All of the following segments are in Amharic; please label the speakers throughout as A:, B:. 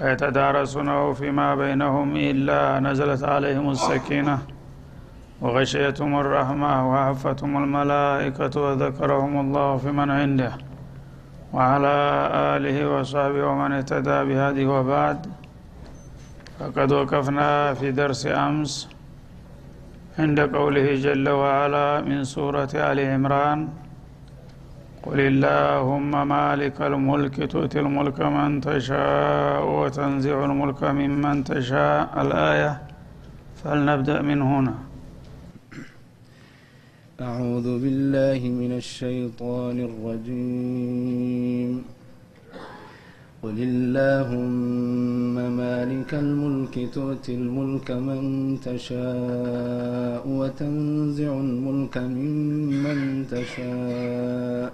A: ويتدارسونه فيما بينهم إلا نزلت عليهم السكينة وغشيتهم الرحمة وعفتهم الملائكة وذكرهم الله في من عنده وعلى آله وصحبه ومن اهتدى بهذه وبعد فقد وقفنا في درس أمس عند قوله جل وعلا من سورة آل عمران قل اللهم مالك الملك تؤتي الملك من تشاء وتنزع الملك ممن تشاء. الآية فلنبدأ من هنا.
B: أعوذ بالله من الشيطان الرجيم. قل اللهم مالك الملك تؤتي الملك من تشاء وتنزع الملك ممن تشاء.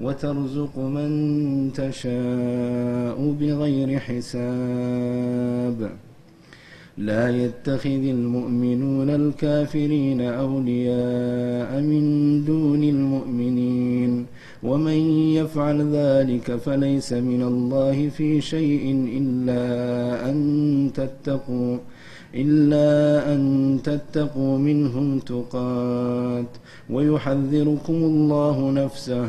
B: وترزق من تشاء بغير حساب. لا يتخذ المؤمنون الكافرين أولياء من دون المؤمنين. ومن يفعل ذلك فليس من الله في شيء إلا أن تتقوا إلا أن تتقوا منهم تقات. ويحذركم الله نفسه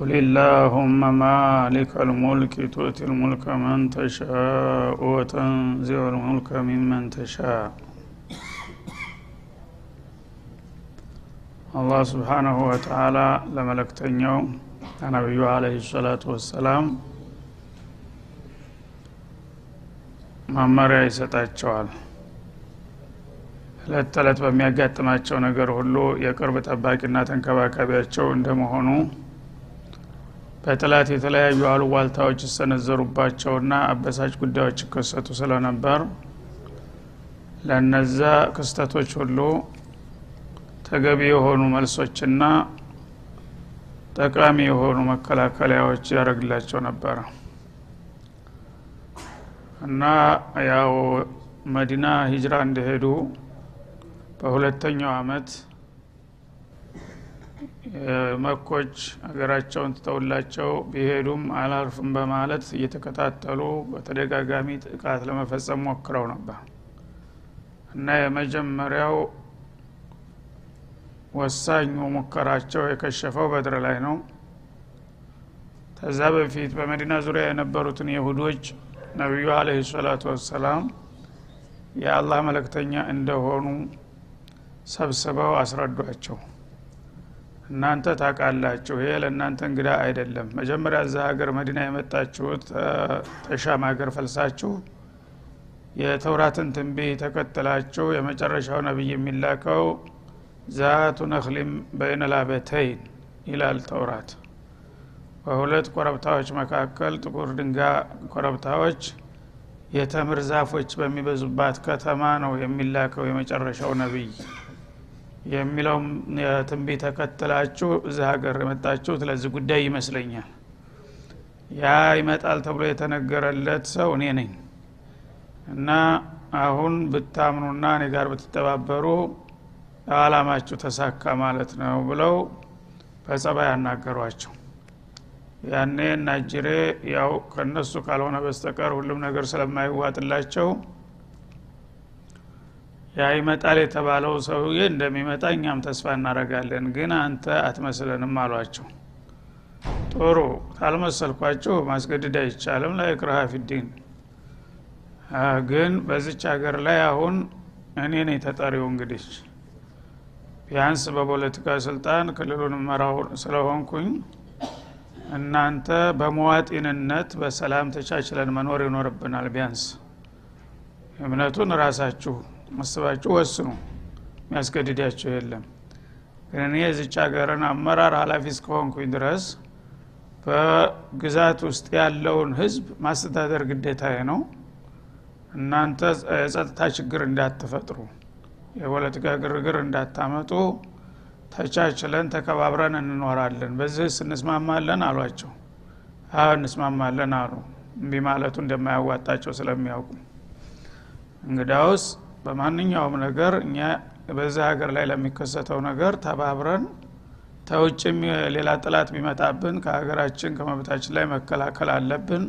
A: قل اللهم مالك الملك تؤتي الملك من تشاء وتنزع الملك ممن تشاء አላህ ስብሓናሁ ወተዓላ ለመለክተኛው ለነቢዩ አለህ ሰላቱ ወሰላም መመሪያ ይሰጣቸዋል እለት ተዕለት በሚያጋጥማቸው ነገር ሁሉ የቅርብ ጠባቂና ተንከባካቢያቸው እንደመሆኑ በጥላት የተለያዩ አሉባልታዎች ይሰነዘሩባቸውና አበሳጭ ጉዳዮች ይከሰቱ ስለነበር ለነዛ ክስተቶች ሁሉ ተገቢ የሆኑ መልሶችና ጠቃሚ የሆኑ መከላከያዎች ያደረግላቸው ነበረ እና ያው መዲና ሂጅራ እንደሄዱ በሁለተኛው አመት መኮች ሀገራቸውን ትተውላቸው ቢሄዱም አላርፍም በማለት እየተከታተሉ በተደጋጋሚ ጥቃት ለመፈጸም ሞክረው ነበር። እና የመጀመሪያው ወሳኙ ሙከራቸው የከሸፈው በድር ላይ ነው። ከዛ በፊት በመዲና ዙሪያ የነበሩትን የሁዶች ነቢዩ አለህ ሰላቱ ወሰላም የአላህ መለክተኛ እንደሆኑ ሰብስበው አስረዷቸው እናንተ ታቃላችሁ ይሄ ለእናንተ እንግዳ አይደለም። መጀመሪያ እዛ ሀገር መዲና የመጣችሁት ተሻም ሀገር ፈልሳችሁ የተውራትን ትንቢት ተከትላችሁ የመጨረሻው ነቢይ የሚላከው ዛቱ ነክሊም በይነላበተይን ይላል ተውራት። በሁለት ኮረብታዎች መካከል ጥቁር ድንጋ ኮረብታዎች የተምር ዛፎች በሚበዙባት ከተማ ነው የሚላከው የመጨረሻው ነቢይ የሚለው ትንቢት ተከትላችሁ እዚ ሀገር የመጣችሁት ለዚህ ጉዳይ ይመስለኛል። ያ ይመጣል ተብሎ የተነገረለት ሰው እኔ ነኝ። እና አሁን ብታምኑና እኔ ጋር ብትተባበሩ አላማችሁ ተሳካ ማለት ነው ብለው በጸባይ ያናገሯቸው ያኔ ናጅሬ ያው ከነሱ ካልሆነ በስተቀር ሁሉም ነገር ስለማይዋጥላቸው ያ ይመጣል የተባለው ሰውዬ እንደሚመጣ እኛም ተስፋ እናደረጋለን ግን አንተ አትመስለንም አሏቸው። ጥሩ ታልመሰልኳችሁ ማስገድድ አይቻልም ላይ ክርሃ ፊዲን ግን በዚች ሀገር ላይ አሁን እኔ ነኝ ተጠሪው እንግዲህ። ቢያንስ በፖለቲካ ስልጣን ክልሉን መራው ስለሆንኩኝ እናንተ በመዋጢንነት በሰላም ተቻችለን መኖር ይኖርብናል ቢያንስ። እምነቱን ራሳችሁ መስባችሁ ወስኑ። የሚያስገድዳቸው የለም። ግን እኔ የዚች ሀገርን አመራር ሀላፊ እስከሆንኩኝ ድረስ በግዛት ውስጥ ያለውን ህዝብ ማስተዳደር ግዴታዬ ነው። እናንተ የጸጥታ ችግር እንዳትፈጥሩ የፖለቲካ ግርግር እንዳታመጡ ተቻችለን ተከባብረን እንኖራለን። በዚህ እንስማማለን አሏቸው። አዎ እንስማማለን አሉ። እምቢ ማለቱ እንደማያዋጣቸው ስለሚያውቁ። እንግዳውስ በማንኛውም ነገር እኛ በዚህ ሀገር ላይ ለሚከሰተው ነገር ተባብረን ተውጭም ሌላ ጥላት ቢመጣብን ከሀገራችን ከመብታችን ላይ መከላከል አለብን።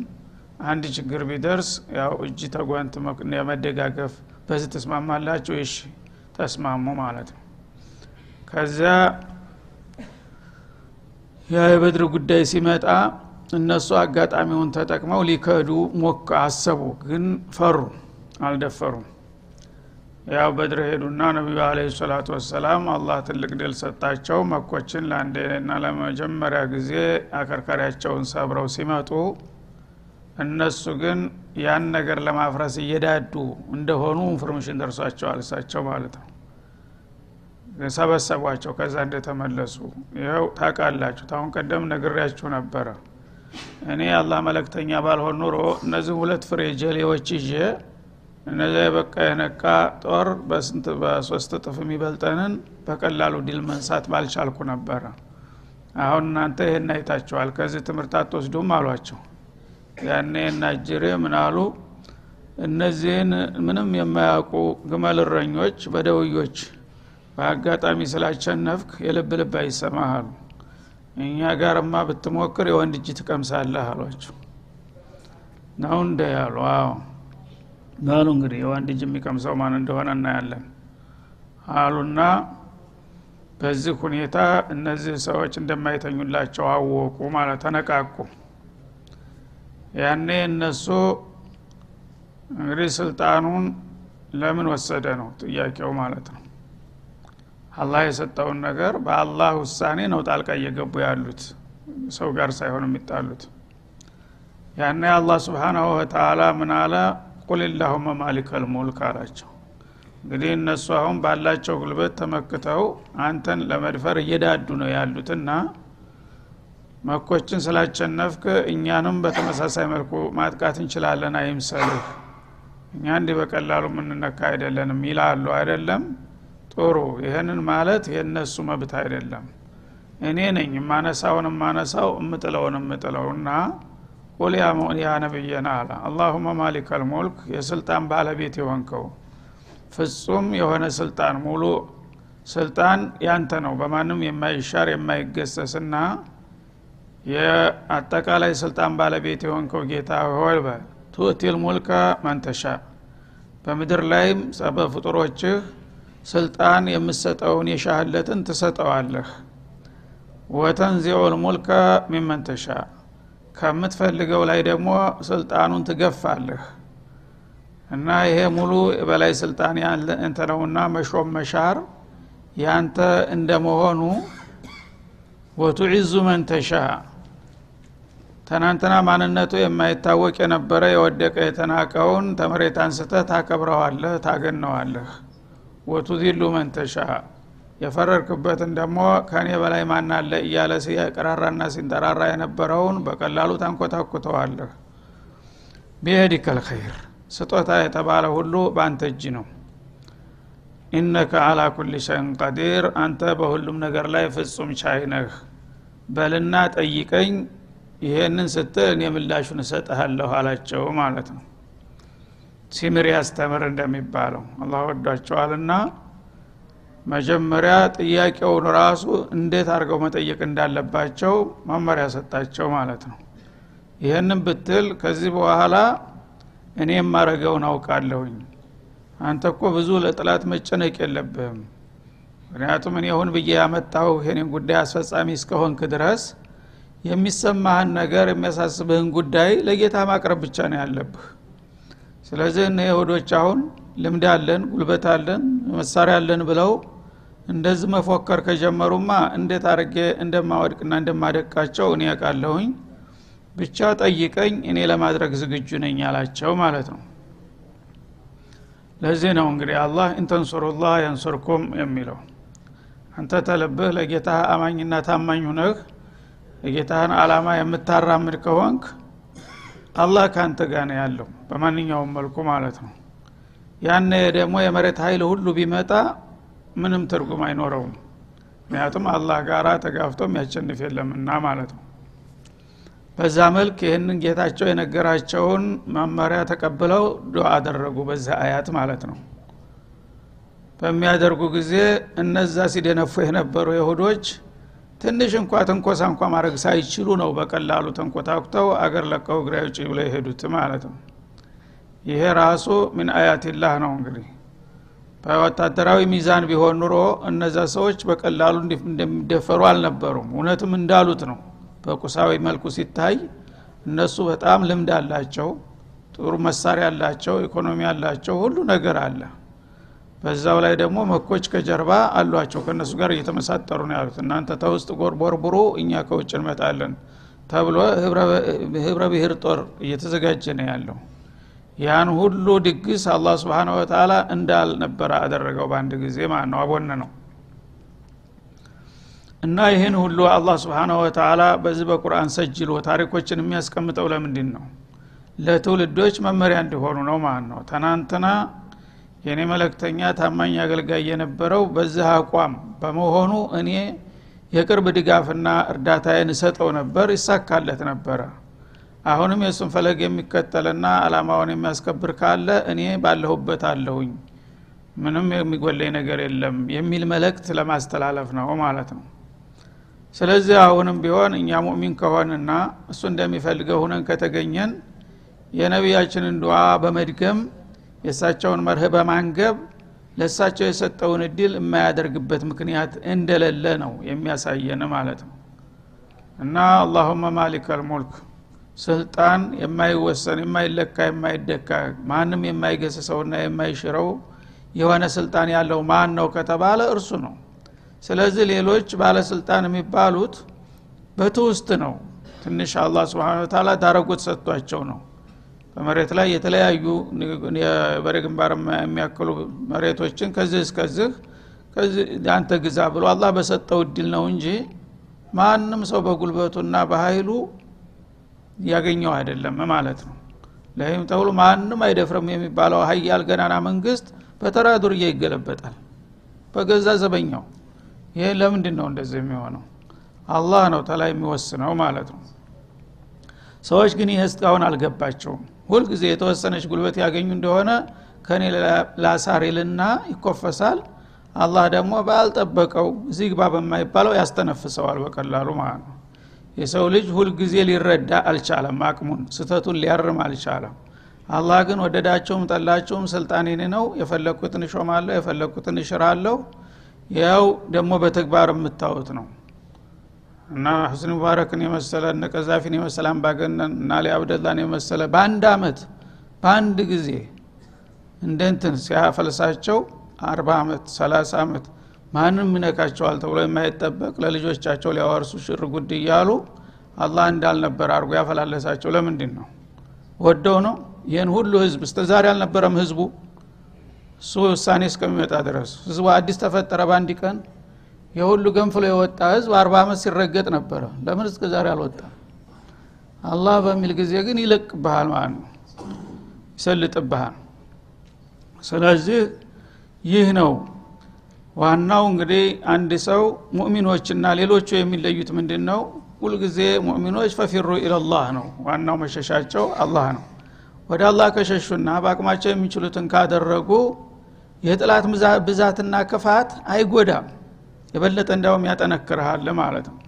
A: አንድ ችግር ቢደርስ ያው እጅ ተጓንት የመደጋገፍ በዚህ ተስማማላችሁ እሺ ተስማሙ ማለት ነው። ከዚያ ያ የበድር ጉዳይ ሲመጣ እነሱ አጋጣሚውን ተጠቅመው ሊከዱ ሞክ አሰቡ ግን ፈሩ አልደፈሩም ያው በድር ሄዱና ነቢዩ አለ ሰላቱ ወሰላም አላህ ትልቅ ድል ሰጣቸው። መኮችን ለአንዴና ለመጀመሪያ ጊዜ አከርካሪያቸውን ሰብረው ሲመጡ እነሱ ግን ያን ነገር ለማፍረስ እየዳዱ እንደሆኑ information ደርሷቸዋል እሳቸው ማለት ነው። ሰበሰቧቸው ከዛ እንደተመለሱ ይኸው ታቃላችሁ ታሁን ቀደም ነግሬያችሁ ነበረ። እኔ የአላህ መልክተኛ ባልሆን ኑሮ እነዚህ ሁለት ፍሬ ጀሌዎች ይዤ እነዚያ የበቃ የነቃ ጦር በስንት በሶስት እጥፍ የሚበልጠንን በቀላሉ ድል መንሳት ባልቻልኩ ነበረ። አሁን እናንተ ይህን አይታችኋል። ከዚህ ትምህርት አትወስዱም አሏቸው። ያኔ ናጅሬ ምን አሉ? እነዚህን ምንም የማያውቁ ግመል እረኞች በደውዮች በአጋጣሚ ስላቸነፍክ የልብ ልብ አይሰማህ እኛ ጋርማ ብትሞክር የወንድ እጅ ትቀምሳለህ አሏቸው። ነው እንደ ያሉ አዎ በሉ እንግዲህ የወንድ እጅ የሚቀምሰው ማን እንደሆነ እናያለን። አሉና በዚህ ሁኔታ እነዚህ ሰዎች እንደማይተኙላቸው አወቁ ማለት ተነቃቁ። ያኔ እነሱ እንግዲህ ስልጣኑን ለምን ወሰደ ነው ጥያቄው ማለት ነው። አላህ የሰጠውን ነገር በአላህ ውሳኔ ነው ጣልቃ እየገቡ ያሉት ሰው ጋር ሳይሆን የሚጣሉት። ያኔ አላህ ስብሓናሁ ወተላ ምን አለ ቁል ላሁመ ማሊከል ሙልክ አላቸው። እንግዲህ እነሱ አሁን ባላቸው ጉልበት ተመክተው አንተን ለመድፈር እየዳዱ ነው ያሉትና መኮችን ስላቸነፍክ እኛንም በተመሳሳይ መልኩ ማጥቃት እንችላለን አይምሰልህ። እኛ እንዲህ በቀላሉ የምንነካ አይደለንም ይላሉ። አይደለም? ጥሩ። ይህንን ማለት የእነሱ መብት አይደለም። እኔ ነኝ የማነሳውን የማነሳው እምጥለውን እምጥለው እና ቁል ያ ነቢየና አለ። አላሁመ ማሊከል ሙልክ የስልጣን ባለቤት የሆንከው። ፍጹም የሆነ ስልጣን ሙሉ ስልጣን ያንተ ነው። በማንም የማይሻር የማይገሰስና የአጠቃላይ ስልጣን ባለቤት የሆንከው ጌታ ሆይ በ ቱእቲል ሙልከ መንተሻ በምድር ላይም በፍጡሮችህ ስልጣን የምሰጠውን የሻህለትን ትሰጠዋለህ። ወተንዚዑል ሙልከ ሚመንተሻ ከምትፈልገው ላይ ደግሞ ስልጣኑን ትገፋለህ። እና ይሄ ሙሉ በላይ ስልጣን ያንተ ነውና መሾም መሻር ያንተ እንደመሆኑ ወቱዒዙ መንተሻ ትናንትና ማንነቱ የማይታወቅ የነበረ የወደቀ የተናቀውን ተመሬት አንስተ ታከብረዋለህ ታገነዋለህ። ወቱዚሉ መንተሻ የፈረርክበትን ደግሞ ከእኔ በላይ ማናለ እያለ ሲቀራራና ሲንጠራራ የነበረውን በቀላሉ ታንኮታኩተዋለህ። ቢየዲከል ኸይር ስጦታ የተባለ ሁሉ በአንተ እጅ ነው። ኢነከ አላ ኩል ሸይን ቀዲር አንተ በሁሉም ነገር ላይ ፍጹም ቻይ በልና ጠይቀኝ ይሄንን ስትል እኔ ምላሹን እሰጥሃለሁ አላቸው ማለት ነው። ሲምር ያስተምር እንደሚባለው አላህ ወዷቸዋልና መጀመሪያ ጥያቄውን ራሱ እንዴት አድርገው መጠየቅ እንዳለባቸው መመሪያ ሰጣቸው ማለት ነው። ይህንን ብትል ከዚህ በኋላ እኔ የማረገውን አውቃለሁኝ። አንተ እኮ ብዙ ለጥላት መጨነቅ የለብህም። ምክንያቱም እኔ ሁን ብዬ ያመጣው ይሄንን ጉዳይ አስፈጻሚ እስከሆንክ ድረስ የሚሰማህን ነገር የሚያሳስብህን ጉዳይ ለጌታ ማቅረብ ብቻ ነው ያለብህ። ስለዚህ እነ አሁን ልምድ አለን ጉልበት አለን መሳሪያ አለን ብለው እንደዚህ መፎከር ከጀመሩማ እንዴት አድርጌ እንደማወድቅና እንደማደቃቸው እኔ ያውቃለሁኝ ብቻ ጠይቀኝ እኔ ለማድረግ ዝግጁ ነኝ አላቸው ማለት ነው። ለዚህ ነው እንግዲህ አላህ ኢንተንሱሩላህ የንሱርኩም የሚለው። አንተ ተልብህ ለጌታ አማኝና ታማኝ ሁነህ የጌታህን አላማ የምታራምድ ከሆንክ አላህ ከአንተ ጋር ነው ያለው በማንኛውም መልኩ ማለት ነው። ያነ ደግሞ የመሬት ኃይል ሁሉ ቢመጣ ምንም ትርጉም አይኖረውም። ምክንያቱም አላህ ጋር ተጋፍቶ የሚያሸንፍ የለምና ማለት ነው። በዛ መልክ ይህንን ጌታቸው የነገራቸውን መመሪያ ተቀብለው ዱዓ አደረጉ በዛ አያት ማለት ነው። በሚያደርጉ ጊዜ እነዛ ሲደነፉ የነበሩ የሁዶች ትንሽ እንኳ ተንኮሳ እንኳ ማድረግ ሳይችሉ ነው በቀላሉ ተንኮታኩተው አገር ለቀው እግራ ውጭ ብለው የሄዱት ማለት ነው። ይሄ ራሱ ምን አያትላህ ነው እንግዲህ በወታደራዊ ሚዛን ቢሆን ኑሮ እነዛ ሰዎች በቀላሉ እንደሚደፈሩ አልነበሩም። እውነትም እንዳሉት ነው። በቁሳዊ መልኩ ሲታይ እነሱ በጣም ልምድ አላቸው ጥሩ መሳሪያ አላቸው ኢኮኖሚ አላቸው ሁሉ ነገር አለ። በዛው ላይ ደግሞ መኮች ከጀርባ አሏቸው። ከእነሱ ጋር እየተመሳጠሩ ነው ያሉት። እናንተ ተውስጥ ቦርቡሩ እኛ ከውጭ እንመጣለን ተብሎ ህብረ ብሔር ጦር እየተዘጋጀ ነው ያለው ያን ሁሉ ድግስ አላህ ስብሓን ወተላ እንዳልነበረ አደረገው በአንድ ጊዜ ማለት ነው። አቦነ ነው። እና ይህን ሁሉ አላህ ስብሓናሁ ወተላ በዚህ በቁርአን ሰጅሎ ታሪኮችን የሚያስቀምጠው ለምንድን ነው? ለትውልዶች መመሪያ እንዲሆኑ ነው ማለት ነው። ትናንትና የእኔ መለክተኛ ታማኝ አገልጋይ የነበረው በዚህ አቋም በመሆኑ እኔ የቅርብ ድጋፍና እርዳታዬን እሰጠው ነበር ይሳካለት ነበረ አሁንም የእሱን ፈለግ የሚከተልና አላማውን የሚያስከብር ካለ እኔ ባለሁበት አለሁኝ ምንም የሚጎለኝ ነገር የለም የሚል መልእክት ለማስተላለፍ ነው ማለት ነው። ስለዚህ አሁንም ቢሆን እኛ ሙእሚን ከሆንና እሱ እንደሚፈልገው ሁነን ከተገኘን የነቢያችንን ዱዓ በመድገም የእሳቸውን መርህ በማንገብ ለእሳቸው የሰጠውን እድል የማያደርግበት ምክንያት እንደሌለ ነው የሚያሳየን ማለት ነው። እና አላሁመ ማሊከል ሙልክ ስልጣን የማይወሰን የማይለካ የማይደካ ማንም የማይገስሰውና የማይሽረው የሆነ ስልጣን ያለው ማን ነው ከተባለ እርሱ ነው። ስለዚህ ሌሎች ባለስልጣን የሚባሉት በትውስጥ ነው። ትንሽ አላህ ስብን ታላ ዳረጎት ሰጥቷቸው ነው። በመሬት ላይ የተለያዩ የበሬ ግንባር የሚያክሉ መሬቶችን ከዚህ እስከዚህ ከዚህ አንተ ግዛ ብሎ አላህ በሰጠው እድል ነው እንጂ ማንም ሰው በጉልበቱና በኃይሉ ያገኘው አይደለም ማለት ነው። ለይም ተብሎ ማንም አይደፍርም የሚባለው ሀያል ገናና መንግስት በተራ ዱርዬ ይገለበጣል። በገዛ ዘበኛው። ይህ ለምንድን ነው እንደዚህ የሚሆነው? አላህ ነው ተላይ የሚወስነው ማለት ነው። ሰዎች ግን ይህ እስካሁን አልገባቸውም። ሁልጊዜ የተወሰነች ጉልበት ያገኙ እንደሆነ ከኔ ላሳሪልና ይኮፈሳል። አላህ ደግሞ ባልጠበቀው እዚህ ግባ በማይባለው ያስተነፍሰዋል በቀላሉ ማለት ነው የሰው ልጅ ሁልጊዜ ሊረዳ አልቻለም አቅሙን ስተቱን ሊያርም አልቻለም። አላህ ግን ወደዳቸውም ጠላቸውም ስልጣን የኔ ነው የፈለግኩትን እሾማለሁ የፈለግኩትን እሽራለሁ። ያው ደግሞ በተግባር የምታዩት ነው። እና ሁስኒ ሙባረክን የመሰለ እነ የመሰለ አምባገነን እና አሊ የመሰለ በአንድ አመት በአንድ ጊዜ እንደንትን ሲያፈልሳቸው አርባ አመት ሰላሳ አመት ማንም ይነካቸዋል ተብሎ የማይጠበቅ ለልጆቻቸው ሊያወርሱ ሽር ጉድ እያሉ አላህ እንዳልነበር አድርጎ ያፈላለሳቸው ለምንድን ነው? ወደው ነው? ይህን ሁሉ ህዝብ እስተ ዛሬ አልነበረም ህዝቡ። እሱ ውሳኔ እስከሚመጣ ድረስ ህዝቡ አዲስ ተፈጠረ በአንድ ቀን። የሁሉ ገንፍሎ የወጣ ህዝብ አርባ ዓመት ሲረገጥ ነበረ። ለምን እስከ ዛሬ አልወጣም? አላህ በሚል ጊዜ ግን ይለቅብሃል ማለት ነው። ይሰልጥብሃል። ስለዚህ ይህ ነው ዋናው እንግዲህ አንድ ሰው ሙእሚኖችና ሌሎቹ የሚለዩት ምንድን ነው ሁልጊዜ ሙእሚኖች ፈፊሩ ኢለላህ ነው። ዋናው መሸሻቸው አላህ ነው። ወደ አላህ ከሸሹና በአቅማቸው የሚችሉትን ካደረጉ የጥላት ብዛትና ክፋት አይጎዳም። የበለጠ እንዲያውም ያጠነክርሃል ማለት ነው።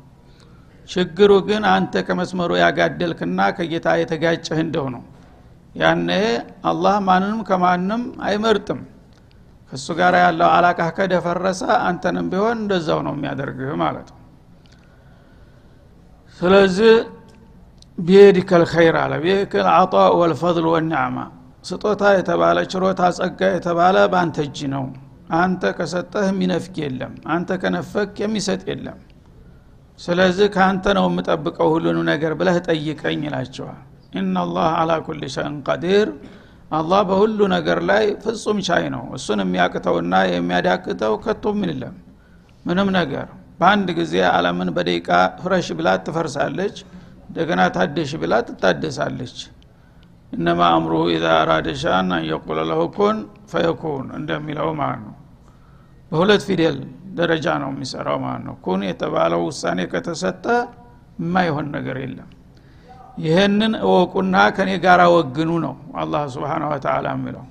A: ችግሩ ግን አንተ ከመስመሩ ያጋደልክና ከጌታ የተጋጨህ እንደው ነው። ያነ አላህ ማንንም ከማንም አይመርጥም ከእሱ ጋር ያለው አላቃህ ከደፈረሰ አንተንም ቢሆን እንደዛው ነው የሚያደርግህ ማለት ነው። ስለዚህ ቢየዲከ ልኸይር አለ። ቢየዲከ ልዓጣ ወልፈضል ወኒዕማ ስጦታ የተባለ ችሮታ ጸጋ የተባለ በአንተ እጅ ነው። አንተ ከሰጠህ የሚነፍቅ የለም። አንተ ከነፈክ የሚሰጥ የለም። ስለዚህ ከአንተ ነው የምጠብቀው ሁሉንም ነገር ብለህ ጠይቀኝ ይላቸዋል። ኢናላህ አላ ኩል ሸይን ቀዲር አላህ በሁሉ ነገር ላይ ፍጹም ቻይ ነው። እሱን የሚያቅተውና የሚያዳክተው ከቶ የለም። ምንም ነገር። በአንድ ጊዜ አለምን በደቂቃ ፍረሽ ብላት ትፈርሳለች እንደገና ታደሽ ብላት ትታደሳለች። እነማ አምሩሁ ኢዛ አራደ አንየቁለ ለሁ ኩን ፈየኩን እንደሚለው ማለት ነው? በሁለት ፊደል ደረጃ ነው የሚሰራው ማለት ነው? ኩን የተባለው ውሳኔ ከተሰጠ የማይሆን ነገር የለም ይህንን እወቁና ከኔ ጋር ወግኑ ነው አላህ ስብሓን ወተላ የሚለው።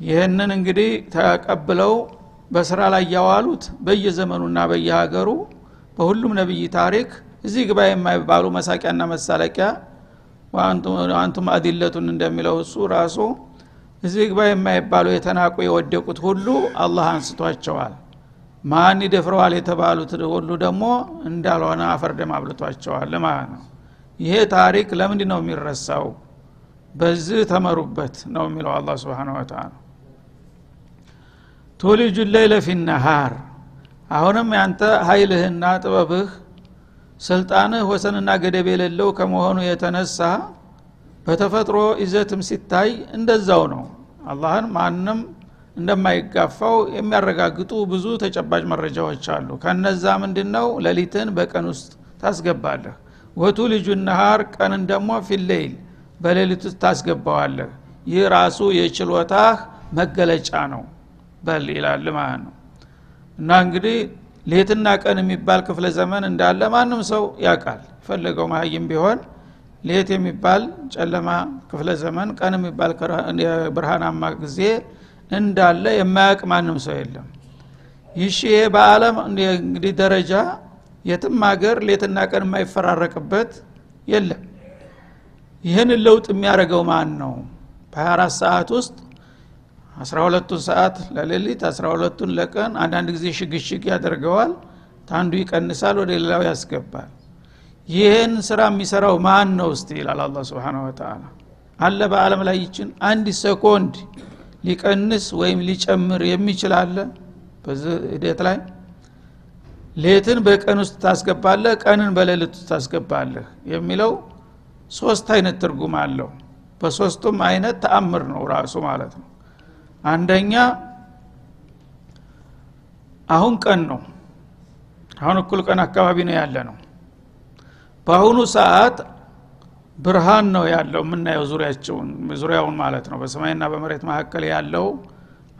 A: ይህንን እንግዲህ ተቀብለው በስራ ላይ ያዋሉት በየዘመኑና በየሀገሩ በሁሉም ነቢይ ታሪክ እዚህ ግባ የማይባሉ መሳቂያና መሳለቂያ አንቱም አዲለቱን እንደሚለው እሱ ራሱ እዚህ ግባ የማይባሉ የተናቁ የወደቁት ሁሉ አላህ አንስቷቸዋል። ማን ይደፍረዋል የተባሉት ሁሉ ደግሞ እንዳልሆነ አፈርደም አብልቷቸዋል ማለት ነው ይሄ ታሪክ ለምንድ ነው የሚረሳው? በዚህ ተመሩበት ነው የሚለው አላ ስብን ወተላ ቱልጁ ለይለ ፊነሃር አሁንም ያንተ ሀይልህና ጥበብህ ስልጣንህ ወሰንና ገደብ የሌለው ከመሆኑ የተነሳ በተፈጥሮ ይዘትም ሲታይ እንደዛው ነው። አላህን ማንም እንደማይጋፋው የሚያረጋግጡ ብዙ ተጨባጭ መረጃዎች አሉ። ከነዛ ምንድን ነው ሌሊትን በቀን ውስጥ ታስገባለህ ወቱ ልጁ ነሃር ቀንን ደግሞ ፊሌይል በሌሊት ውስጥ ታስገባዋለህ። ይህ ራሱ የችሎታህ መገለጫ ነው በል ይላል ማለት ነው። እና እንግዲህ ሌትና ቀን የሚባል ክፍለ ዘመን እንዳለ ማንም ሰው ያውቃል። ፈለገው ማህይም ቢሆን ሌት የሚባል ጨለማ ክፍለ ዘመን ቀን የሚባል ብርሃናማ ጊዜ እንዳለ የማያውቅ ማንም ሰው የለም። ይሽ ይሄ በአለም እንግዲህ ደረጃ የትም ሀገር ሌትና ቀን የማይፈራረቅበት የለም። ይህንን ለውጥ የሚያደርገው ማን ነው በ24 ሰዓት ውስጥ 12ቱን ሰዓት ለሌሊት 12ቱን ለቀን አንዳንድ ጊዜ ሽግሽግ ያደርገዋል። ታንዱ ይቀንሳል ወደ ሌላው ያስገባል። ይህን ስራ የሚሰራው ማን ነው እስቲ ይላል አላ ስብን ወተላ አለ በአለም ላይ ይችን አንድ ሰኮንድ ሊቀንስ ወይም ሊጨምር የሚችል አለ? በዚህ ሂደት ላይ ሌትን በቀን ውስጥ ታስገባለህ ቀንን በሌሊት ውስጥ ታስገባለህ የሚለው ሶስት አይነት ትርጉም አለው። በሶስቱም አይነት ተአምር ነው ራሱ ማለት ነው። አንደኛ አሁን ቀን ነው። አሁን እኩል ቀን አካባቢ ነው ያለ ነው። በአሁኑ ሰዓት ብርሃን ነው ያለው የምናየው ዙሪያቸውን ዙሪያውን ማለት ነው። በሰማይና በመሬት መካከል ያለው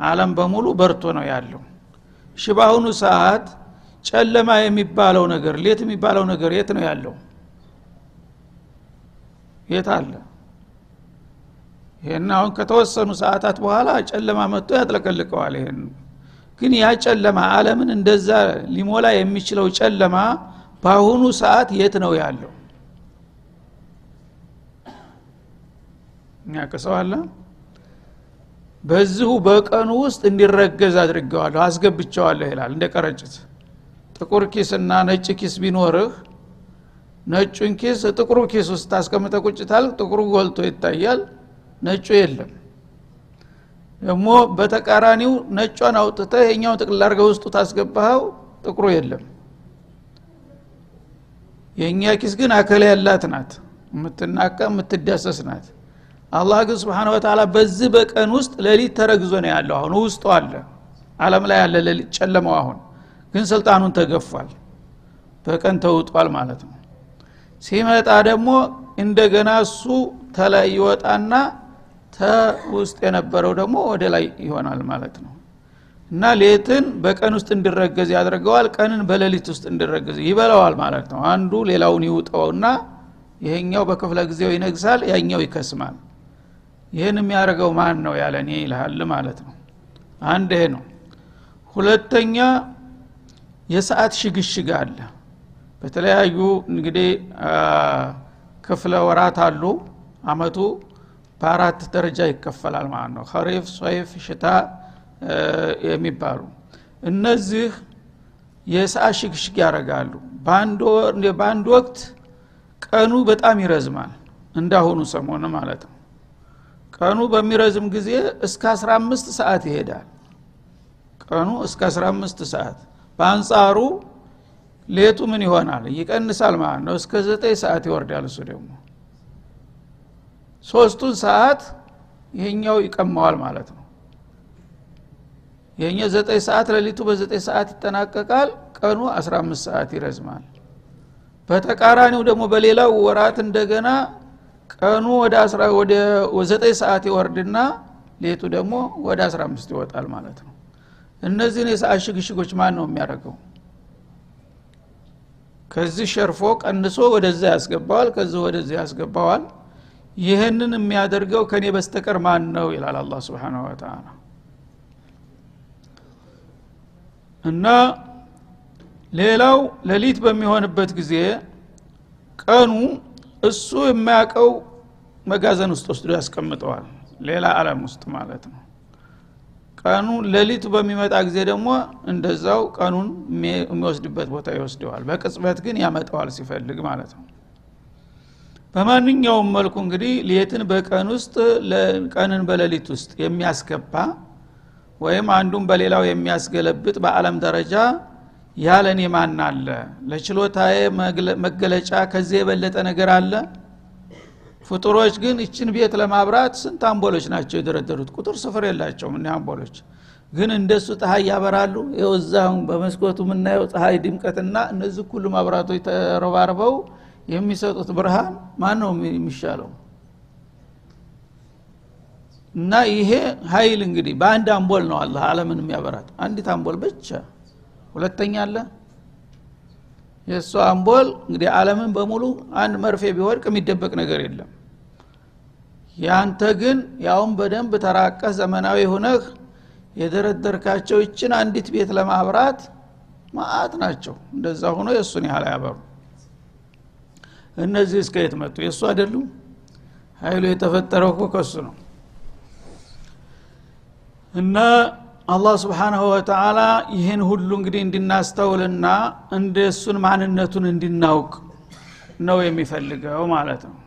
A: አለም በሙሉ በርቶ ነው ያለው። እሺ በአሁኑ ሰዓት ጨለማ የሚባለው ነገር ሌት የሚባለው ነገር የት ነው ያለው? የት አለ? ይህን አሁን ከተወሰኑ ሰዓታት በኋላ ጨለማ መጥቶ ያጥለቀልቀዋል ይህን ግን ያ ጨለማ አለምን እንደዛ ሊሞላ የሚችለው ጨለማ በአሁኑ ሰዓት የት ነው ያለው? የሚያቅሰው አለ? በዚሁ በቀኑ ውስጥ እንዲረገዝ አድርገዋለሁ አስገብቸዋለሁ ይላል እንደ ቀረጭት ጥቁር ኪስና ነጭ ኪስ ቢኖርህ ነጩን ኪስ ጥቁሩ ኪስ ውስጥ ታስቀምጠ ቁጭታል ጥቁሩ ጎልቶ ይታያል ነጩ የለም። ደግሞ በተቃራኒው ነጯን አውጥተ የኛውን ጥቅል አድርገህ ውስጡ ታስገባኸው ጥቁሩ የለም። የእኛ ኪስ ግን አከል ያላት ናት የምትናቀ የምትዳሰስ ናት። አላህ ግን ስብሓን ወተላ በዚህ በቀን ውስጥ ሌሊት ተረግዞ ነው ያለው። አሁን ውስጡ አለ አለም ላይ ያለ ሌሊት ጨለመው አሁን ግን ስልጣኑን ተገፏል። በቀን ተውጧል ማለት ነው። ሲመጣ ደግሞ እንደገና እሱ ተላይ ይወጣና ተውስጥ የነበረው ደግሞ ወደ ላይ ይሆናል ማለት ነው። እና ሌትን በቀን ውስጥ እንዲረገዝ ያደርገዋል ቀንን በሌሊት ውስጥ እንዲረገዝ ይበላዋል ማለት ነው። አንዱ ሌላውን ይውጠውና ይሄኛው በክፍለ ጊዜው ይነግሳል ያኛው ይከስማል። ይህን የሚያደርገው ማን ነው ያለ እኔ ይልሃል ማለት ነው። አንድ ይሄ ነው። ሁለተኛ የሰዓት ሽግሽግ አለ። በተለያዩ እንግዲህ ክፍለ ወራት አሉ። አመቱ በአራት ደረጃ ይከፈላል ማለት ነው። ከሪፍ ሶይፍ ሽታ የሚባሉ እነዚህ የሰዓት ሽግሽግ ያደርጋሉ። በአንድ ወቅት ቀኑ በጣም ይረዝማል እንዳሁኑ ሰሞን ማለት ነው። ቀኑ በሚረዝም ጊዜ እስከ 15 ሰዓት ይሄዳል። ቀኑ እስከ 15 ሰዓት በአንጻሩ ሌቱ ምን ይሆናል? ይቀንሳል ማለት ነው። እስከ 9 ሰዓት ይወርዳል እሱ ደግሞ። ሶስቱን ሰዓት ይሄኛው ይቀማዋል ማለት ነው። ይሄኛው ዘጠኝ ሰዓት ሌሊቱ በዘጠኝ ሰዓት ይጠናቀቃል ቀኑ 15 ሰዓት ይረዝማል። በተቃራኒው ደግሞ በሌላው ወራት እንደገና ቀኑ ወደ ዘጠኝ ሰዓት ይወርድና ሌቱ ደግሞ ወደ 15 ይወጣል ማለት ነው እነዚህን የሰዓት ሽግሽጎች ማን ነው የሚያደርገው? ከዚህ ሸርፎ ቀንሶ ወደዛ ያስገባዋል ከዚህ ወደዚህ ያስገባዋል። ይህንን የሚያደርገው ከኔ በስተቀር ማን ነው? ይላል አላ ስብን ወተላ እና ሌላው ሌሊት በሚሆንበት ጊዜ ቀኑ እሱ የማያውቀው መጋዘን ውስጥ ወስዶ ያስቀምጠዋል ሌላ አለም ውስጥ ማለት ነው ቀኑ ሌሊቱ በሚመጣ ጊዜ ደግሞ እንደዛው ቀኑን የሚወስድበት ቦታ ይወስደዋል። በቅጽበት ግን ያመጣዋል ሲፈልግ ማለት ነው። በማንኛውም መልኩ እንግዲህ ሌትን በቀን ውስጥ ቀንን በሌሊት ውስጥ የሚያስገባ ወይም አንዱን በሌላው የሚያስገለብጥ በአለም ደረጃ ያለኔ ማን አለ? ለችሎታዬ መገለጫ ከዚህ የበለጠ ነገር አለ ፍጡሮች ግን እችን ቤት ለማብራት ስንት አምቦሎች ናቸው የደረደሩት? ቁጥር ስፍር የላቸውም እኒ አምቦሎች። ግን እንደሱ ፀሐይ ያበራሉ። የወዛሁን በመስኮቱ የምናየው ፀሐይ ድምቀትና እነዚህ ሁሉ መብራቶች ተረባርበው የሚሰጡት ብርሃን ማን ነው የሚሻለው? እና ይሄ ሀይል እንግዲህ በአንድ አምቦል ነው አላህ አለምን የሚያበራት። አንዲት አምቦል ብቻ። ሁለተኛ አለ የእሱ አምቦል እንግዲህ አለምን በሙሉ አንድ መርፌ ቢወድቅ የሚደበቅ ነገር የለም። ያንተ ግን ያውም በደንብ ተራቀህ ዘመናዊ ሁነህ የደረደርካቸው ይችን አንዲት ቤት ለማብራት ማአት ናቸው። እንደዛ ሆኖ የእሱን ያህል ያበሩ እነዚህ እስከ የት መጡ? የእሱ አይደሉም? ሀይሉ የተፈጠረው ከሱ ነው። እና አላህ ስብሓናሁ ወተላ ይህን ሁሉ እንግዲህ እንድናስተውልና እንደ እሱን ማንነቱን እንድናውቅ ነው የሚፈልገው ማለት ነው።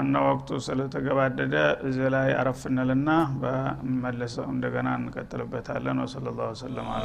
A: እና ወቅቱ ስለተገባደደ እዚህ ላይ አረፍንልና በመለሰው እንደገና እንቀጥልበታለን። ወሰለ ላሁ ሰለም አለ